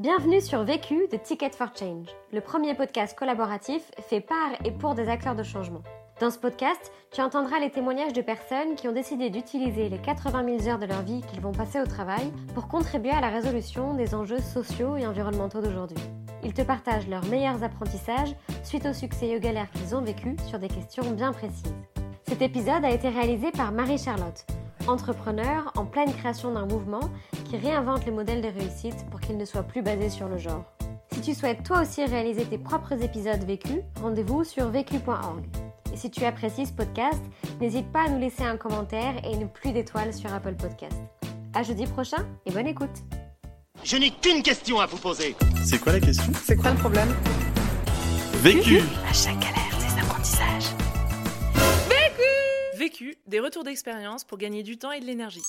Bienvenue sur Vécu de Ticket for Change, le premier podcast collaboratif fait par et pour des acteurs de changement. Dans ce podcast, tu entendras les témoignages de personnes qui ont décidé d'utiliser les 80 000 heures de leur vie qu'ils vont passer au travail pour contribuer à la résolution des enjeux sociaux et environnementaux d'aujourd'hui. Ils te partagent leurs meilleurs apprentissages suite aux succès et aux galères qu'ils ont vécus sur des questions bien précises. Cet épisode a été réalisé par Marie-Charlotte, entrepreneur en pleine création d'un mouvement qui réinvente les modèles de réussite pour qu'ils ne soient plus basés sur le genre. Si tu souhaites toi aussi réaliser tes propres épisodes vécus, rendez-vous sur vécu.org. Et si tu apprécies ce podcast, n'hésite pas à nous laisser un commentaire et une pluie d'étoiles sur Apple Podcast. À jeudi prochain et bonne écoute. Je n'ai qu'une question à vous poser. C'est quoi la question? C'est quoi le problème? Vécu À chaque galère, des apprentissages. Vécu, des retours d'expérience pour gagner du temps et de l'énergie.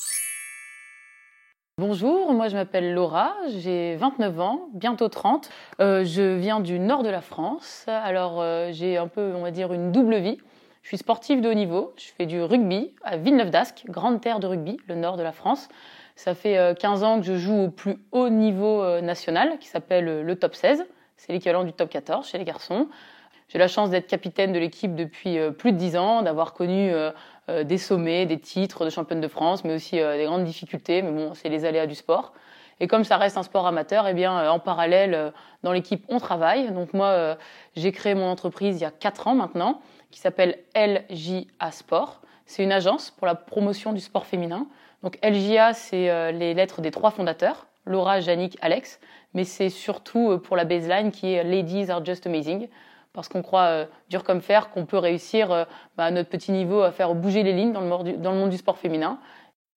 Bonjour, moi je m'appelle Laura, j'ai 29 ans, bientôt 30. Euh, je viens du nord de la France, alors euh, j'ai un peu, on va dire, une double vie. Je suis sportive de haut niveau, je fais du rugby à Villeneuve d'Ascq, grande terre de rugby, le nord de la France. Ça fait euh, 15 ans que je joue au plus haut niveau euh, national, qui s'appelle euh, le top 16. C'est l'équivalent du top 14 chez les garçons. J'ai la chance d'être capitaine de l'équipe depuis euh, plus de 10 ans, d'avoir connu euh, des sommets, des titres de championne de France, mais aussi euh, des grandes difficultés. Mais bon, c'est les aléas du sport. Et comme ça reste un sport amateur, eh bien, euh, en parallèle, dans l'équipe, on travaille. Donc moi, j'ai créé mon entreprise il y a 4 ans maintenant, qui s'appelle LJA Sport. C'est une agence pour la promotion du sport féminin. Donc LJA, c'est les lettres des trois fondateurs, Laura, Yannick, Alex. Mais c'est surtout pour la baseline qui est Ladies are just amazing parce qu'on croit euh, dur comme fer qu'on peut réussir euh, bah, à notre petit niveau à faire bouger les lignes dans le, monde du- sport féminin.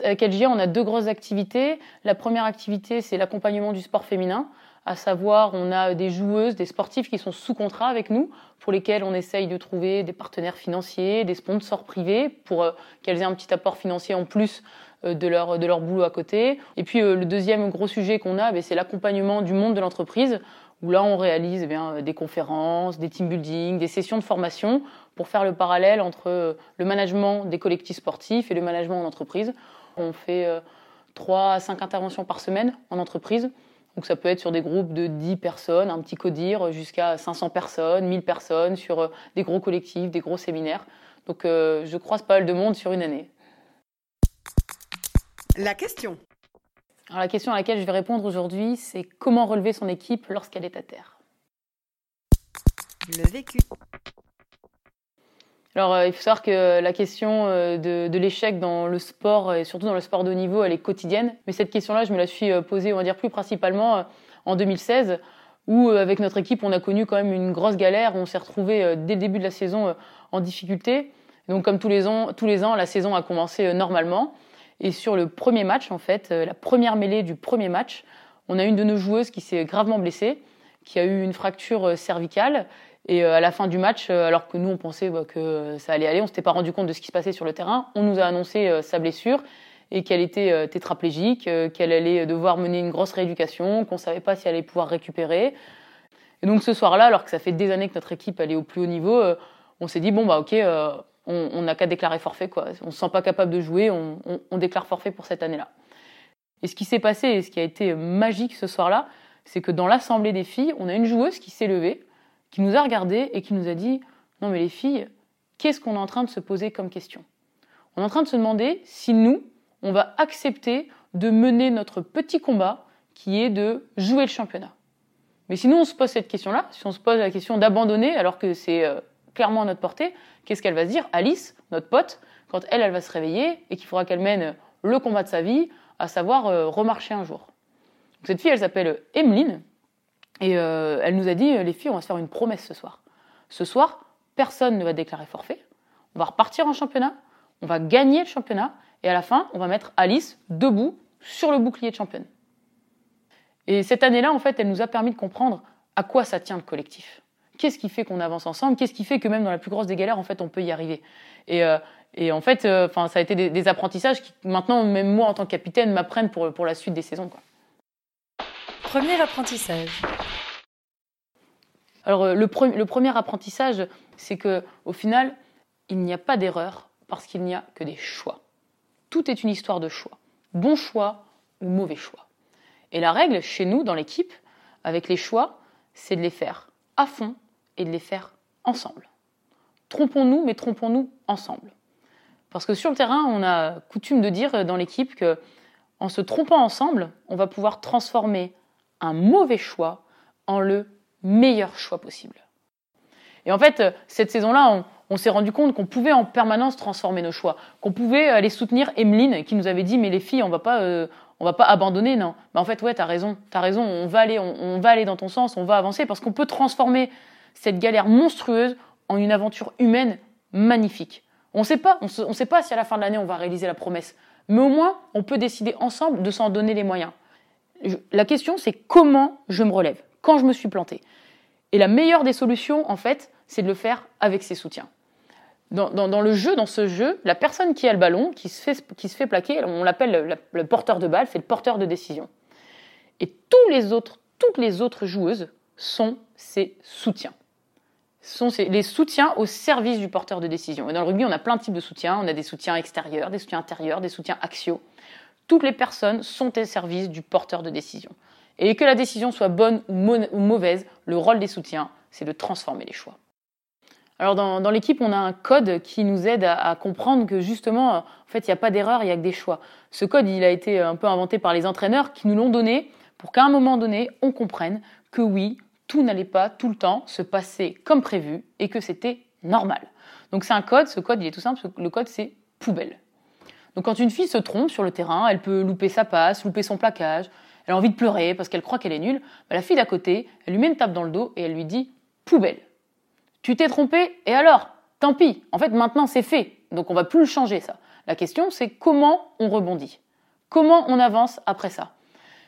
Avec LGA, on a deux grosses activités. La première activité, c'est l'accompagnement du sport féminin, à savoir on a des joueuses, des sportifs qui sont sous contrat avec nous, pour lesquels on essaye de trouver des partenaires financiers, des sponsors privés, pour euh, qu'elles aient un petit apport financier en plus euh, de leur, boulot à côté. Et puis euh, le deuxième gros sujet qu'on a, ben, c'est l'accompagnement du monde de l'entreprise, où là on réalise eh bien, euh, des conférences, des team building, des sessions de formation pour faire le parallèle entre euh, le management des collectifs sportifs et le management en entreprise. On fait euh, 3 à 5 interventions par semaine en entreprise. Donc ça peut être sur des groupes de 10 personnes, un petit codir, jusqu'à 500 personnes, 1000 personnes, sur des gros collectifs, des gros séminaires. Donc je croise pas mal de monde sur une année. La question. Alors la question à laquelle je vais répondre aujourd'hui, c'est comment relever son équipe lorsqu'elle est à terre. Le vécu. Alors, euh, il faut savoir que la question euh, de, de l'échec dans le sport, et surtout dans le sport de haut niveau, elle est quotidienne. Mais cette question-là, je me la suis euh, posée, on va dire, plus principalement en 2016, où, avec notre équipe, on a connu quand même une grosse galère. On s'est retrouvé dès le début de la saison en difficulté. Donc, comme tous les ans, tous les ans, la saison a commencé normalement. Et sur le premier match, en fait, euh, la première mêlée du premier match, on a une de nos joueuses qui s'est gravement blessée, qui a eu une fracture euh, cervicale. Et euh, à la fin du match, alors que nous on pensait bah, que ça allait aller, on s'était pas rendu compte de ce qui se passait sur le terrain. On nous a annoncé sa blessure et qu'elle était tétraplégique, qu'elle allait devoir mener une grosse rééducation, qu'on savait pas si elle allait pouvoir récupérer. Et donc ce soir-là, alors que ça fait des années que notre équipe est au plus haut niveau, on s'est dit bon bah ok, on n'a qu'à déclarer forfait quoi. On se sent pas capable de jouer, on, déclare forfait pour cette année-là. Et ce qui s'est passé et ce qui a été magique ce soir-là, c'est que dans l'assemblée des filles, on a une joueuse qui s'est levée, qui nous a regardé et qui nous a dit Non, mais les filles, qu'est-ce qu'on est en train de se poser comme question? On est en train de se demander si nous, on va accepter de mener notre petit combat qui est de jouer le championnat. Mais si nous, on se pose cette question-là, si on se pose la question d'abandonner alors que c'est euh, clairement à notre portée, qu'est-ce qu'elle va se dire? Alice, notre pote, quand elle, elle va se réveiller et qu'il faudra qu'elle mène le combat de sa vie, à savoir euh, remarcher un jour. Cette fille, elle s'appelle Emeline, et euh, elle nous a dit, les filles, on va se faire une promesse ce soir. Ce soir, personne ne va déclarer forfait. On va repartir en championnat, on va gagner le championnat, et à la fin, on va mettre Alice debout sur le bouclier de championne. Et cette année-là, en fait, elle nous a permis de comprendre à quoi ça tient le collectif. Qu'est-ce qui fait qu'on avance ensemble Qu'est-ce qui fait que même dans la plus grosse des galères, en fait, on peut y arriver Et, euh, et en fait, euh, ça a été des, des apprentissages qui, maintenant, même moi, en tant que capitaine, m'apprennent pour, pour la suite des saisons. Quoi. Premier apprentissage. Alors euh, le, pre- le premier apprentissage, c'est que au final, il n'y a pas d'erreur parce qu'il n'y a que des choix. Tout est une histoire de choix. Bon choix ou mauvais choix. Et la règle chez nous, dans l'équipe, avec les choix, c'est de les faire à fond et de les faire ensemble. Trompons-nous, mais trompons-nous ensemble. Parce que sur le terrain, on a coutume de dire dans l'équipe que en se trompant ensemble, on va pouvoir transformer un mauvais choix en le meilleur choix possible. Et en fait, cette saison-là, on, s'est rendu compte qu'on pouvait en permanence transformer nos choix, qu'on pouvait aller soutenir Emeline qui nous avait dit mais les filles, on va pas, euh, on va pas abandonner, non. Mais en fait, ouais, t'as raison, t'as raison, on va aller, on, va aller dans ton sens, on va avancer parce qu'on peut transformer cette galère monstrueuse en une aventure humaine magnifique. On sait pas, on ne sait pas si à la fin de l'année on va réaliser la promesse, mais au moins on peut décider ensemble de s'en donner les moyens. la question c'est comment je me relève quand je me suis planté. Et la meilleure des solutions, en fait, c'est de le faire avec ses soutiens. Dans, le jeu, dans ce jeu, la personne qui a le ballon, qui se fait, qui se fait plaquer, on l'appelle le, porteur de balle, c'est le porteur de décision. Et tous les autres, toutes les autres joueuses sont ses soutiens. Sont les soutiens au service du porteur de décision. Et dans le rugby, on a plein de types de soutiens. On a des soutiens extérieurs, des soutiens intérieurs, des soutiens axiaux. Toutes les personnes sont au service du porteur de décision. Et que la décision soit bonne ou, mauvaise, le rôle des soutiens, c'est de transformer les choix. Alors dans, l'équipe, on a un code qui nous aide à, comprendre que justement, en fait, il n'y a pas d'erreur, il n'y a que des choix. Ce code, il a été un peu inventé par les entraîneurs qui nous l'ont donné pour qu'à un moment donné, on comprenne que oui, tout n'allait pas tout le temps se passer comme prévu et que c'était normal. Donc c'est un code, ce code, il est tout simple, le code c'est poubelle. Donc quand une fille se trompe sur le terrain, elle peut louper sa passe, louper son plaquage, elle a envie de pleurer parce qu'elle croit qu'elle est nulle, bah, la fille d'à côté, elle lui met une tape dans le dos et elle lui dit poubelle. Tu t'es trompé et alors? Tant pis. En fait, maintenant c'est fait. Donc on va plus le changer ça. La question c'est comment on rebondit? Comment on avance après ça?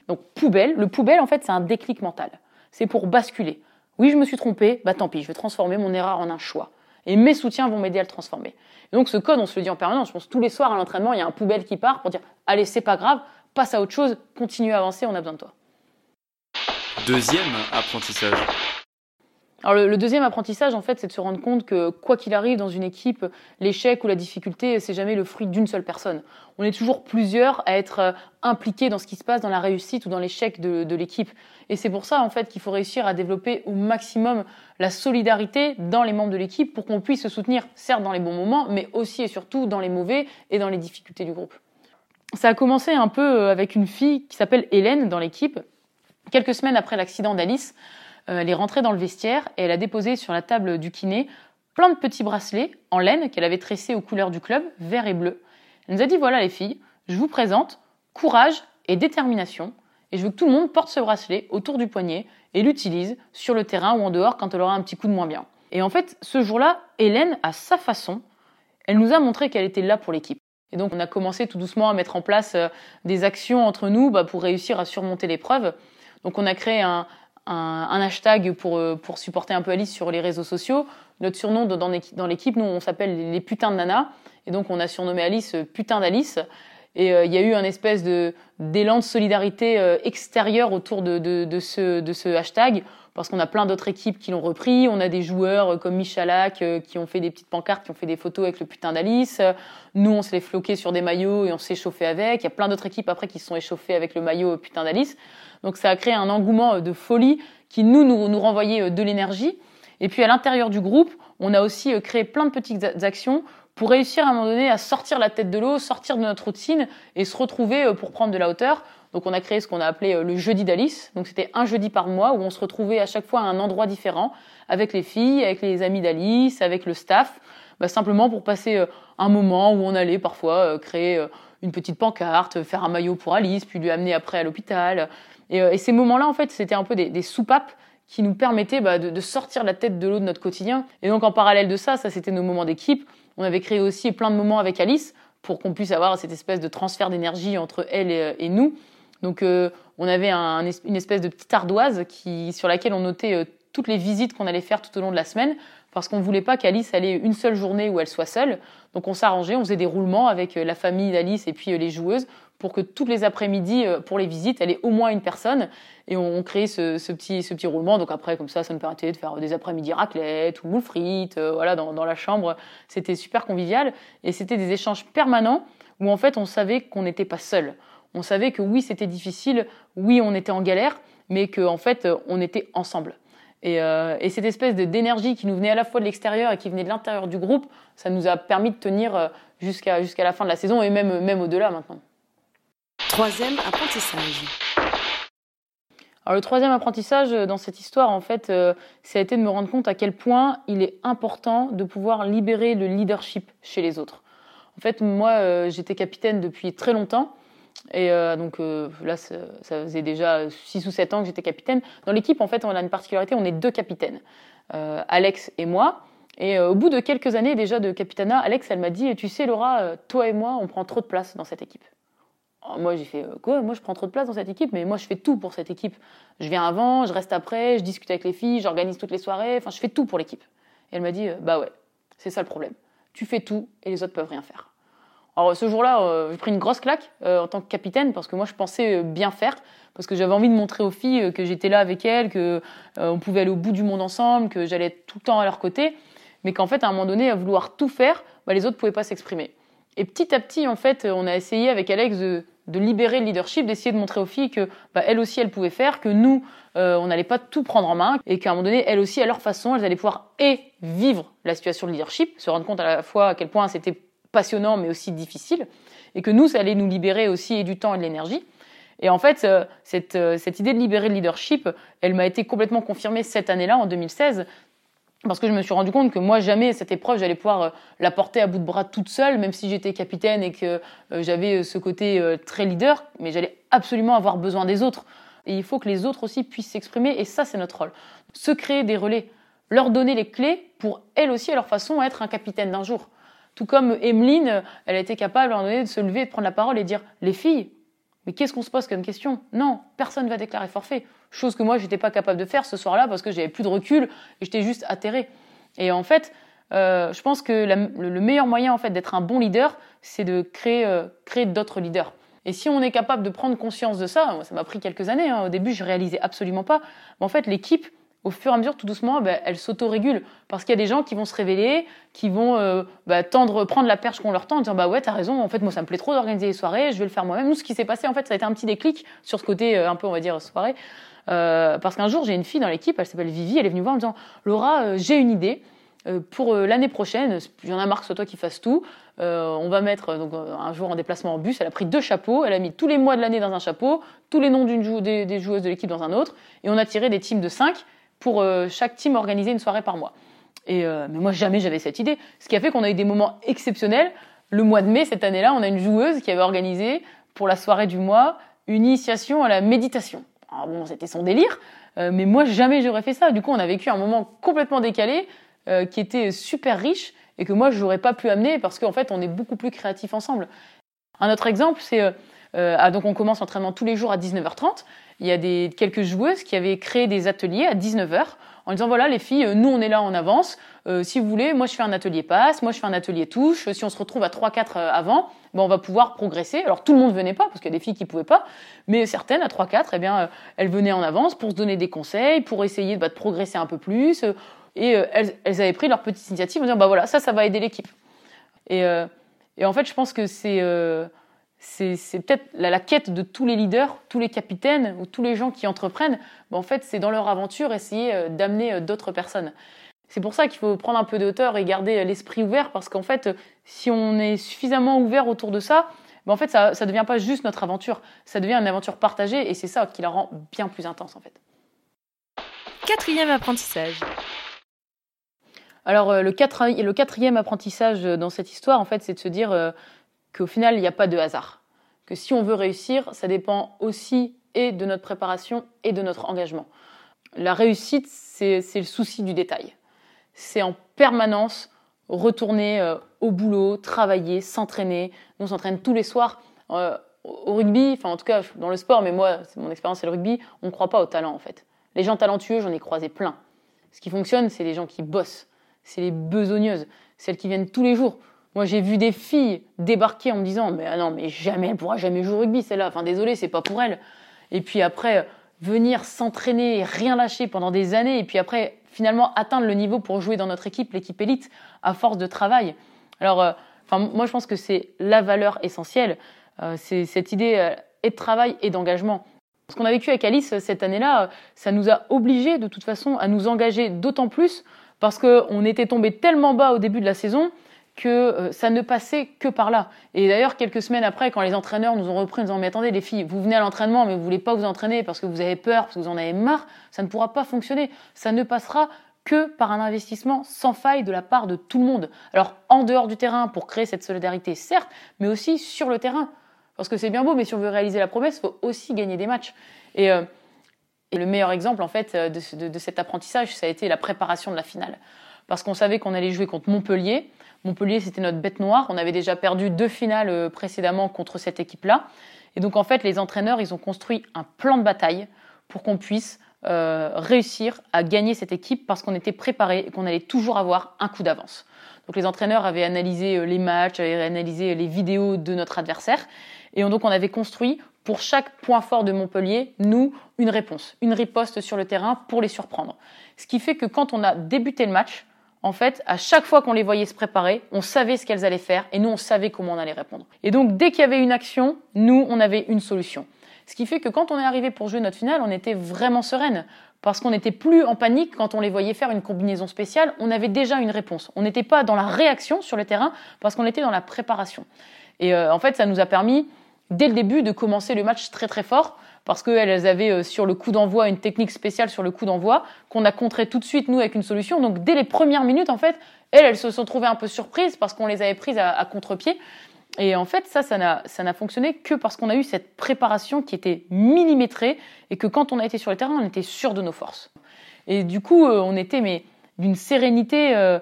Donc poubelle, le poubelle en fait c'est un déclic mental. C'est pour basculer. Oui, je me suis trompé, bah tant pis, je vais transformer mon erreur en un choix. Et mes soutiens vont m'aider à le transformer. donc ce code, on se le dit en permanence. Je pense tous les soirs à l'entraînement, il y a un poubelle qui part pour dire allez, c'est pas grave, passe à autre chose, continue à avancer, on a besoin de toi. Deuxième apprentissage. Alors le, deuxième apprentissage, en fait, c'est de se rendre compte que quoi qu'il arrive dans une équipe, l'échec ou la difficulté, c'est jamais le fruit d'une seule personne. On est toujours plusieurs à être euh, impliqués dans ce qui se passe dans la réussite ou dans l'échec de, de l'équipe. Et c'est pour ça, en fait, qu'il faut réussir à développer au maximum la solidarité dans les membres de l'équipe pour qu'on puisse se soutenir, certes dans les bons moments, mais aussi et surtout dans les mauvais et dans les difficultés du groupe. Ça a commencé un peu euh, avec une fille qui s'appelle Hélène dans l'équipe. Quelques semaines après l'accident d'Alice, elle est rentrée dans le vestiaire et elle a déposé sur la table du kiné plein de petits bracelets en laine qu'elle avait tressés aux couleurs du club, vert et bleu. Elle nous a dit voilà les filles, je vous présente courage et détermination et je veux que tout le monde porte ce bracelet autour du poignet et l'utilise sur le terrain ou en dehors quand elle aura un petit coup de moins bien. Et en fait, ce jour-là, Hélène, à sa façon, elle nous a montré qu'elle était là pour l'équipe. Et donc on a commencé tout doucement à mettre en place euh, des actions entre nous bah, pour réussir à surmonter l'épreuve. Donc on a créé un, hashtag pour, euh, pour supporter un peu Alice sur les réseaux sociaux. Notre surnom dans l'équipe, nous on s'appelle les putains de nanas. Et donc on a surnommé Alice euh, putain d'Alice. Et il y a eu un espèce de d'élan de solidarité extérieur autour de, de, ce, de ce hashtag parce qu'on a plein d'autres équipes qui l'ont repris. On a des joueurs euh, comme Michalak euh, qui ont fait des petites pancartes, qui ont fait des photos avec le putain d'Alice. Nous, on s'est floqué sur des maillots et on s'est chauffé avec. Il y a plein d'autres équipes après qui se sont échauffées avec le maillot putain d'Alice. Donc ça a créé un engouement euh, de folie qui nous, nous, nous renvoyait de l'énergie. Et puis à l'intérieur du groupe, on a aussi créé plein de petites actions pour réussir à un moment donné à sortir la tête de l'eau, sortir de notre routine et se retrouver pour prendre de la hauteur. Donc on a créé ce qu'on a appelé euh, le jeudi d'Alice. Donc c'était un jeudi par mois où on se retrouvait à chaque fois à un endroit différent avec les filles, avec les amis d'Alice, avec le staff, bah, simplement pour passer euh, un moment où on allait parfois euh, créer une petite pancarte, faire un maillot pour Alice, puis lui amener après à l'hôpital. Et, ces moments-là, en fait, c'était un peu des, soupapes qui nous permettaient bah, de, de, sortir la tête de l'eau de notre quotidien. Et donc en parallèle de ça, ça c'était nos moments d'équipe. On avait créé aussi plein de moments avec Alice pour qu'on puisse avoir cette espèce de transfert d'énergie entre elle et nous. Donc euh, on avait une espèce de petite ardoise sur laquelle on notait euh, toutes les visites qu'on allait faire tout au long de la semaine parce qu'on ne voulait pas qu'Alice allait une seule journée où elle soit seule. Donc on s'arrangeait, on faisait des roulements avec euh, la famille d'Alice et puis les joueuses pour que toutes les après-midi pour les visites, elle ait au moins une personne et on, créait ce, petit, ce petit roulement. Donc après, comme ça, ça nous permettait de faire des après-midi raclette ou moules frites, voilà, dans, dans la chambre. C'était super convivial et c'était des échanges permanents où en fait on savait qu'on n'était pas seul on savait que oui, c'était difficile, oui, on était en galère, mais qu'en en fait, on était ensemble. Et, euh, et cette espèce d'énergie qui nous venait à la fois de l'extérieur et qui venait de l'intérieur du groupe, ça nous a permis de tenir euh, jusqu'à la fin de la saison et même, même au-delà maintenant. Troisième apprentissage. Alors le troisième apprentissage dans cette histoire, en fait, euh, ça a été de me rendre compte à quel point il est important de pouvoir libérer le leadership chez les autres. En fait, moi, euh, j'étais capitaine depuis très longtemps. Et euh, donc euh, là, ça, faisait déjà 6 ou 7 ans que j'étais capitaine. Dans l'équipe, en fait, on a une particularité, on est deux capitaines, euh, Alex et moi. Et au bout de quelques années déjà de capitana, Alex, elle m'a dit, tu sais Laura, toi et moi, on prend trop de place dans cette équipe. Alors, moi, j'ai fait, quoi? Moi, je prends trop de place dans cette équipe, mais moi, je fais tout pour cette équipe. Je viens avant, je reste après, je discute avec les filles, j'organise toutes les soirées, enfin, je fais tout pour l'équipe. Et elle m'a dit, bah ouais, c'est ça le problème. Tu fais tout et les autres peuvent rien faire. Alors ce jour-là, euh, j'ai pris une grosse claque euh, en tant que capitaine parce que moi je pensais bien faire, parce que j'avais envie de montrer aux filles que j'étais là avec elles, que euh, on pouvait aller au bout du monde ensemble, que j'allais être tout le temps à leur côté, mais qu'en fait à un moment donné, à vouloir tout faire, bah, les autres pouvaient pas s'exprimer. Et petit à petit, en fait, on a essayé avec Alex de, libérer le leadership, d'essayer de montrer aux filles que bah, aussi elles pouvaient faire, que nous euh, on n'allait pas tout prendre en main et qu'à un moment donné, elles aussi à leur façon, elles allaient pouvoir et vivre la situation de leadership, se rendre compte à la fois à quel point c'était passionnant mais aussi difficile, et que nous, ça allait nous libérer aussi et du temps et de l'énergie. Et en fait, euh, cette, euh, cette idée de libérer le leadership, elle m'a été complètement confirmée cette année-là, en 2016, parce que je me suis rendu compte que moi, jamais cette épreuve, j'allais pouvoir euh, la porter à bout de bras toute seule, même si j'étais capitaine et que j'avais ce côté très leader, mais j'allais absolument avoir besoin des autres. Et il faut que les autres aussi puissent s'exprimer, et ça, c'est notre rôle. Se créer des relais, leur donner les clés pour elles aussi, à leur façon, être un capitaine d'un jour. Tout comme Emeline, elle a été capable à un moment donné de se lever, de prendre la parole et dire Les filles, mais qu'est-ce qu'on se pose comme question? Non, personne ne va déclarer forfait. Chose que moi, je n'étais pas capable de faire ce soir-là parce que j'avais plus de recul et j'étais juste atterrée. Et en fait, euh, je pense que le meilleur moyen en fait d'être un bon leader, c'est de créer, euh, créer d'autres leaders. Et si on est capable de prendre conscience de ça, ça m'a pris quelques années. Hein, au début, je réalisais absolument pas. Mais en fait, l'équipe, au fur et à mesure, tout doucement, bah, elle s'autorégule. Parce qu'il y a des gens qui vont se révéler, qui vont euh, bah, tendre, prendre la perche qu'on leur tend en disant Bah ouais, t'as raison, en fait, moi, ça me plaît trop d'organiser les soirées, je vais le faire moi-même. Nous, ce qui s'est passé, en fait, ça a été un petit déclic sur ce côté euh, un peu, on va dire, soirée. Euh, parce qu'un jour, j'ai une fille dans l'équipe, elle s'appelle Vivi, elle est venue voir en me disant Laura, j'ai une idée. Pour l'année prochaine, il y en a marre que ce soit toi qui fasses tout. on va mettre donc un jour en déplacement en bus. Elle a pris deux chapeaux. Elle a mis tous les mois de l'année dans un chapeau, tous les noms des, des, joueuses de l'équipe dans un autre, et on a tiré des teams de cinq pour euh, chaque team organiser une soirée par mois. Et euh, mais moi jamais j'avais cette idée. Ce qui a fait qu'on a eu des moments exceptionnels. Le mois de mai cette année-là, on a une joueuse qui avait organisé pour la soirée du mois une initiation à la méditation. Alors bon, c'était son délire, euh, mais moi jamais j'aurais fait ça. Du coup, on a vécu un moment complètement décalé qui était super riche et que moi je n'aurais pas pu amener parce qu'en fait on est beaucoup plus créatifs ensemble. Un autre exemple, c'est ah, donc on commence l'entraînement tous les jours à 19h30. Il y a des, quelques joueuses qui avaient créé des ateliers à 19h en disant voilà les filles, nous on est là en avance. Euh, si vous voulez, moi je fais un atelier passe, moi je fais un atelier touche. Si on se retrouve à 3-4 avant, ben, on va pouvoir progresser. Alors tout le monde venait pas parce qu'il y a des filles qui pouvaient pas, mais certaines à 3-4, eh bien euh, elles venaient en avance pour se donner des conseils, pour essayer bah, de progresser un peu plus. et euh, elles, avaient pris leur petite initiative en disant bah voilà ça ça va aider l'équipe. Et, euh, et en fait je pense que c'est c'est peut-être la, la, quête de tous les leaders, tous les capitaines ou tous les gens qui entreprennent. Ben en fait, c'est dans leur aventure essayer euh, d'amener euh, d'autres personnes. C'est pour ça qu'il faut prendre un peu de hauteur et garder euh, l'esprit ouvert parce qu'en fait, si on est suffisamment ouvert autour de ça, ben en fait, ça ne devient pas juste notre aventure, ça devient une aventure partagée et c'est ça qui la rend bien plus intense en fait. Quatrième apprentissage. Alors le, quatre, le quatrième apprentissage dans cette histoire, en fait, c'est de se dire qu'au final, il n'y a pas de hasard. Que si on veut réussir, ça dépend aussi et de notre préparation et de notre engagement. La réussite, c'est le souci du détail. C'est en permanence retourner euh, au boulot, travailler, s'entraîner. Nous, on s'entraîne tous les soirs. Euh, au rugby, enfin en tout cas dans le sport, mais moi, mon expérience c'est le rugby, on ne croit pas au talent en fait. Les gens talentueux, j'en ai croisé plein. Ce qui fonctionne, c'est les gens qui bossent. C'est les besogneuses, celles qui viennent tous les jours. Moi, j'ai vu des filles débarquer en me disant mais ah non, mais jamais elle pourra jamais jouer au rugby celle-là. Enfin désolé, c'est pas pour elle. Et puis après venir s'entraîner et rien lâcher pendant des années et puis après finalement atteindre le niveau pour jouer dans notre équipe, l'équipe élite à force de travail. Alors euh, enfin moi je pense que c'est la valeur essentielle, euh, c'est cette idée euh, et de travail et d'engagement. Ce qu'on a vécu avec Alice cette année-là, ça nous a obligés de toute façon à nous engager d'autant plus parce qu'on était tombé tellement bas au début de la saison que euh, ça ne passait que par là. Et d'ailleurs, quelques semaines après, quand les entraîneurs nous ont repris en disant Mais attendez, les filles, vous venez à l'entraînement, mais vous voulez pas vous entraîner parce que vous avez peur, parce que vous en avez marre, ça ne pourra pas fonctionner. Ça ne passera que par un investissement sans faille de la part de tout le monde. Alors, en dehors du terrain, pour créer cette solidarité, certes, mais aussi sur le terrain. Parce que c'est bien beau, mais si on veut réaliser la promesse, il faut aussi gagner des matchs. Et, euh, et le meilleur exemple, en fait, de, de, de cet apprentissage, ça a été la préparation de la finale. Parce qu'on savait qu'on allait jouer contre Montpellier Montpellier, c'était notre bête noire. On avait déjà perdu deux finales euh, précédemment contre cette équipe-là. Et donc, en fait, les entraîneurs, ils ont construit un plan de bataille pour qu'on puisse euh, réussir à gagner cette équipe parce qu'on était préparé et qu'on allait toujours avoir un coup d'avance. Donc, les entraîneurs avaient analysé euh, les matchs, avaient analysé les vidéos de notre adversaire. Et donc, on avait construit pour chaque point fort de Montpellier, nous, une réponse, une riposte sur le terrain pour les surprendre. Ce qui fait que quand on a débuté le match, en fait, à chaque fois qu'on les voyait se préparer, on savait ce qu'elles allaient faire et nous, on savait comment on allait répondre. Et donc, dès qu'il y avait une action, nous, on avait une solution. Ce qui fait que quand on est arrivé pour jouer notre finale, on était vraiment sereine. Parce qu'on n'était plus en panique quand on les voyait faire une combinaison spéciale, on avait déjà une réponse. On n'était pas dans la réaction sur le terrain parce qu'on était dans la préparation. Et euh, en fait, ça nous a permis, dès le début, de commencer le match très très fort parce qu'elles avaient euh, sur le coup d'envoi une technique spéciale sur le coup d'envoi qu'on a contré tout de suite nous avec une solution. Donc dès les premières minutes en fait, elles, elles se sont trouvées un peu surprises parce qu'on les avait prises à, à contre-pied. Et en fait, ça, ça n'a, fonctionné que parce qu'on a eu cette préparation qui était millimétrée et que quand on a été sur le terrain, on était sûr de nos forces. Et du coup, euh, on était mais d'une sérénité euh,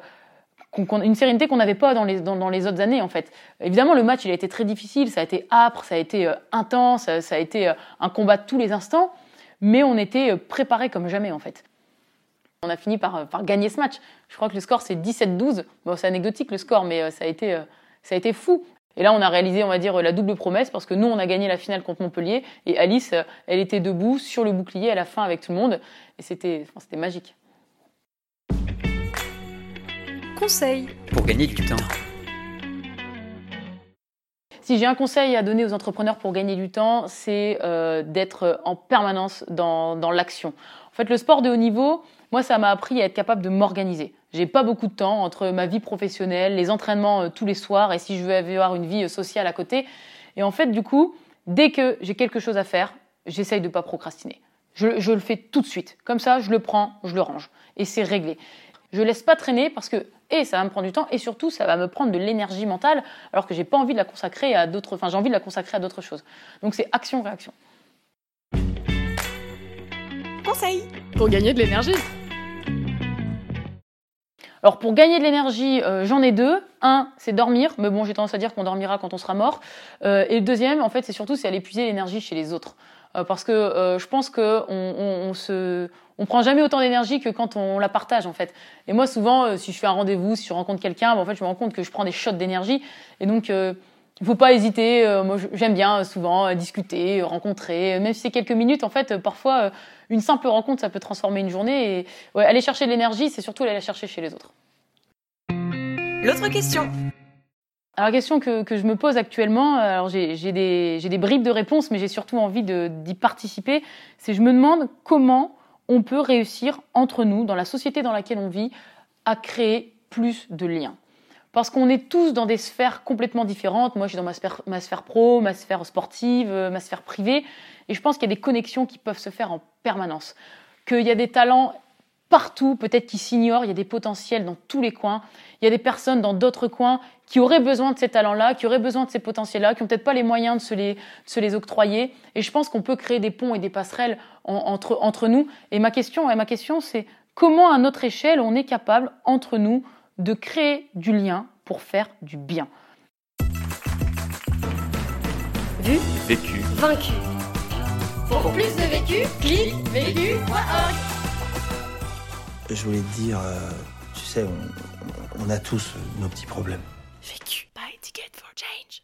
une sérénité qu'on n'avait pas dans les, autres années en fait. Évidemment, le match il a été très difficile, ça a été âpre, ça a été euh, intense, ça a été euh, un combat de tous les instants, mais on était euh, préparé comme jamais en fait. On a fini par, gagner ce match. Je crois que le score c'est 17-12. Bon, c'est anecdotique le score, mais ça a été, fou. Et là, on a réalisé, on va dire, la double promesse parce que nous, on a gagné la finale contre Montpellier et Alice, elle était debout sur le bouclier à la fin avec tout le monde et c'était, c'était magique conseil pour gagner du temps Si j'ai un conseil à donner aux entrepreneurs pour gagner du temps, c'est euh, d'être en permanence dans, dans l'action. En fait, le sport de haut niveau, moi, ça m'a appris à être capable de m'organiser. J'ai pas beaucoup de temps entre ma vie professionnelle, les entraînements euh, tous les soirs, et si je veux avoir une vie euh, sociale à côté. Et en fait, du coup, dès que j'ai quelque chose à faire, j'essaye de pas procrastiner. Je, je, le fais tout de suite. Comme ça, je le prends, je le range. Et c'est réglé. Je laisse pas traîner parce que et ça va me prendre du temps et surtout ça va me prendre de l'énergie mentale alors que j'ai pas envie de la consacrer à d'autres enfin j'ai envie de la consacrer à d'autres choses. Donc c'est action réaction. Conseil pour gagner de l'énergie. Alors pour gagner de l'énergie, euh, j'en ai deux. Un, c'est dormir, mais bon, j'ai tendance à dire qu'on dormira quand on sera mort. Euh, et le deuxième, en fait, c'est surtout c'est aller puiser l'énergie chez les autres. Euh, parce que euh, je pense que on, on, on, se on prend jamais autant d'énergie que quand on la partage en fait. Et moi souvent, euh, si je fais un rendez-vous, si je rencontre quelqu'un, en fait, je me rends compte que je prends des shots d'énergie. Et donc il faut pas hésiter. moi, j'aime bien souvent discuter, rencontrer, même si c'est quelques minutes. En fait, parfois, une simple rencontre, ça peut transformer une journée. Et ouais, aller chercher de l'énergie, c'est surtout aller la chercher chez les autres. L'autre question. Alors, la question que, que, je me pose actuellement, alors j'ai des, des bribes de réponses, mais j'ai surtout envie d'y participer, c'est je me demande comment on peut réussir entre nous, dans la société dans laquelle on vit, à créer plus de liens. Parce qu'on est tous dans des sphères complètement différentes. Moi, je suis dans ma sphère, ma sphère pro, ma sphère sportive, ma sphère privée. Et je pense qu'il y a des connexions qui peuvent se faire en permanence. Qu'il y a des talents partout, peut-être qui s'ignorent, il y a des potentiels dans tous les coins, il y a des personnes dans d'autres coins qui auraient besoin de ces talents-là, qui auraient besoin de ces potentiels-là, qui n'ont peut-être pas les moyens de se les, de se les octroyer. Et je pense qu'on peut créer des ponts et des passerelles en, entre, entre nous. Et ma question, et ma question, c'est comment à notre échelle on est capable entre nous de créer du lien pour faire du bien? Vu, vécu, vaincu. Pour plus de vécu, clique vécu.org. Je voulais te dire, euh, tu sais, on, a tous nos petits problèmes. Vécu. Buy ticket for change.